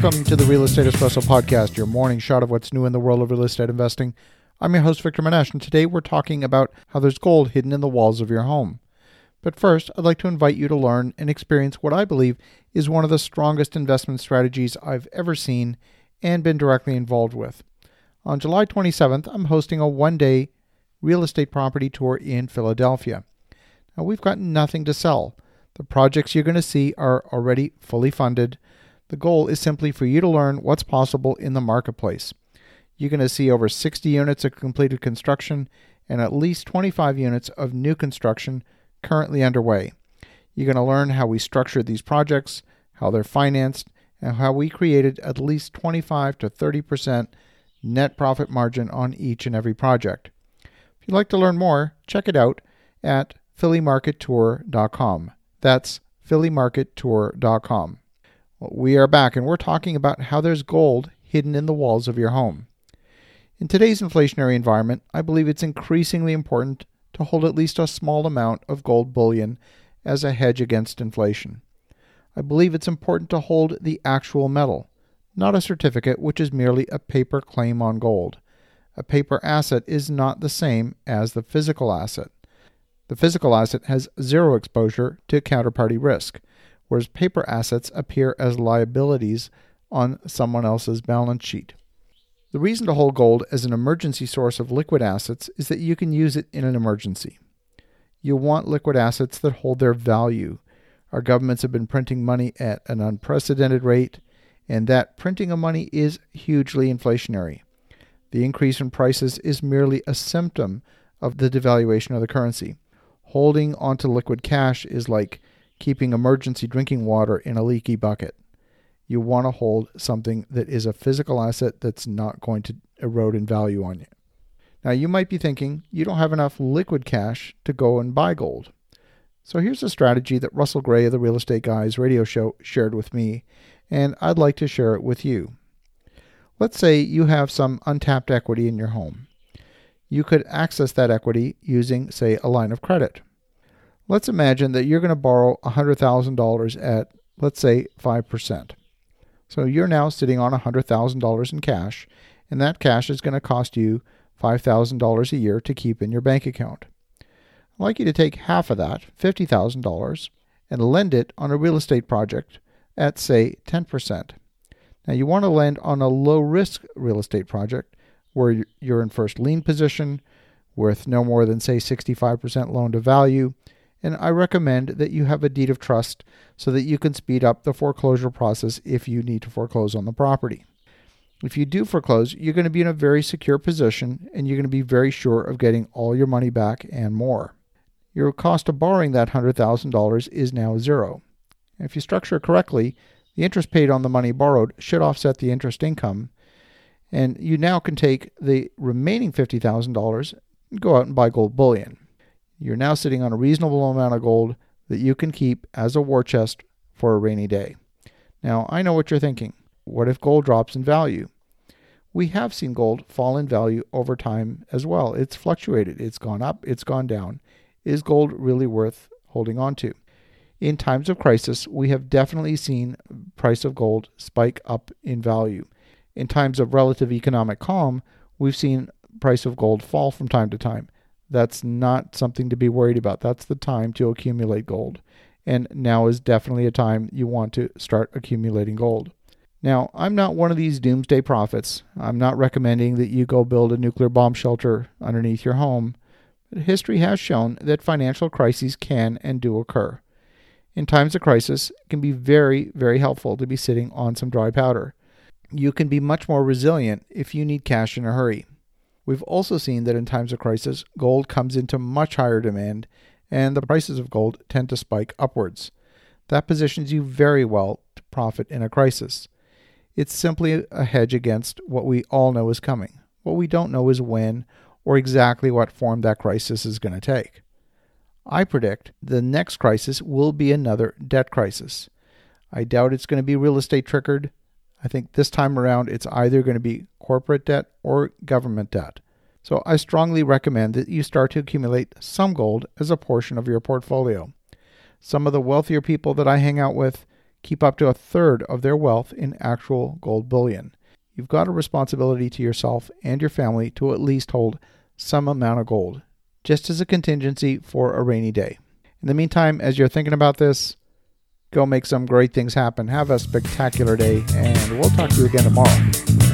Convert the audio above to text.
Welcome to the Real Estate Espresso Podcast, your morning shot of what's new in the world of real estate investing. I'm your host, Victor Menasce, and today we're talking about how there's gold hidden in the walls of your home. But first, I'd like to invite you to learn and experience what I believe is one of the strongest investment strategies I've ever seen and been directly involved with. On July 27th, I'm hosting a one day real estate property tour in Philadelphia. Now, we've got nothing to sell. The projects you're going to see are already fully funded. The goal is simply for you to learn what's possible in the marketplace. You're going to see over 60 units of completed construction and at least 25 units of new construction currently underway. You're going to learn how we structured these projects, how they're financed, and how we created at least 25 to 30% net profit margin on each and every project. If you'd like to learn more, check it out at phillymarkettour.com. That's phillymarkettour.com. We are back and we're talking about how there's gold hidden in the walls of your home. In today's inflationary environment, I believe it's increasingly important to hold at least a small amount of gold bullion as a hedge against inflation. I believe it's important to hold the actual metal, not a certificate which is merely a paper claim on gold. A paper asset is not the same as the physical asset. The physical asset has zero exposure to counterparty risk, whereas paper assets appear as liabilities on someone else's balance sheet. The reason to hold gold as an emergency source of liquid assets is that you can use it in an emergency. You want liquid assets that hold their value. Our governments have been printing money at an unprecedented rate, and that printing of money is hugely inflationary. The increase in prices is merely a symptom of the devaluation of the currency. Holding onto liquid cash is like keeping emergency drinking water in a leaky bucket. You want to hold something that is a physical asset that's not going to erode in value on you. Now, you might be thinking you don't have enough liquid cash to go and buy gold. So, here's a strategy that Russell Gray of the Real Estate Guys radio show shared with me, and I'd like to share it with you. Let's say you have some untapped equity in your home. You could access that equity using, say, a line of credit. Let's imagine that you're going to borrow $100,000 at, let's say, 5%. So you're now sitting on $100,000 in cash, and that cash is going to cost you $5,000 a year to keep in your bank account. I'd like you to take half of that, $50,000, and lend it on a real estate project at, say, 10%. Now, you want to lend on a low risk real estate project where you're in first lien position with no more than, say, 65% loan to value and I recommend that you have a deed of trust so that you can speed up the foreclosure process if you need to foreclose on the property. If you do foreclose, you're going to be in a very secure position and you're going to be very sure of getting all your money back and more. Your cost of borrowing that $100,000 is now zero. If you structure it correctly, the interest paid on the money borrowed should offset the interest income, and you now can take the remaining $50,000 and go out and buy gold bullion. You're now sitting on a reasonable amount of gold that you can keep as a war chest for a rainy day. Now, I know what you're thinking. What if gold drops in value? We have seen gold fall in value over time as well. It's fluctuated, it's gone up, it's gone down. Is gold really worth holding on to? In times of crisis, we have definitely seen price of gold spike up in value. In times of relative economic calm, we've seen price of gold fall from time to time. That's not something to be worried about. That's the time to accumulate gold. And now is definitely a time you want to start accumulating gold. Now, I'm not one of these doomsday prophets. I'm not recommending that you go build a nuclear bomb shelter underneath your home. But history has shown that financial crises can and do occur. In times of crisis, it can be very, very helpful to be sitting on some dry powder. You can be much more resilient if you need cash in a hurry. We've also seen that in times of crisis, gold comes into much higher demand and the prices of gold tend to spike upwards. That positions you very well to profit in a crisis. It's simply a hedge against what we all know is coming. What we don't know is when or exactly what form that crisis is going to take. I predict the next crisis will be another debt crisis. I doubt it's going to be real estate triggered. I think this time around it's either going to be corporate debt or government debt. So I strongly recommend that you start to accumulate some gold as a portion of your portfolio. Some of the wealthier people that I hang out with keep up to a third of their wealth in actual gold bullion. You've got a responsibility to yourself and your family to at least hold some amount of gold, just as a contingency for a rainy day. In the meantime, as you're thinking about this, go make some great things happen. Have a spectacular day, and we'll talk to you again tomorrow.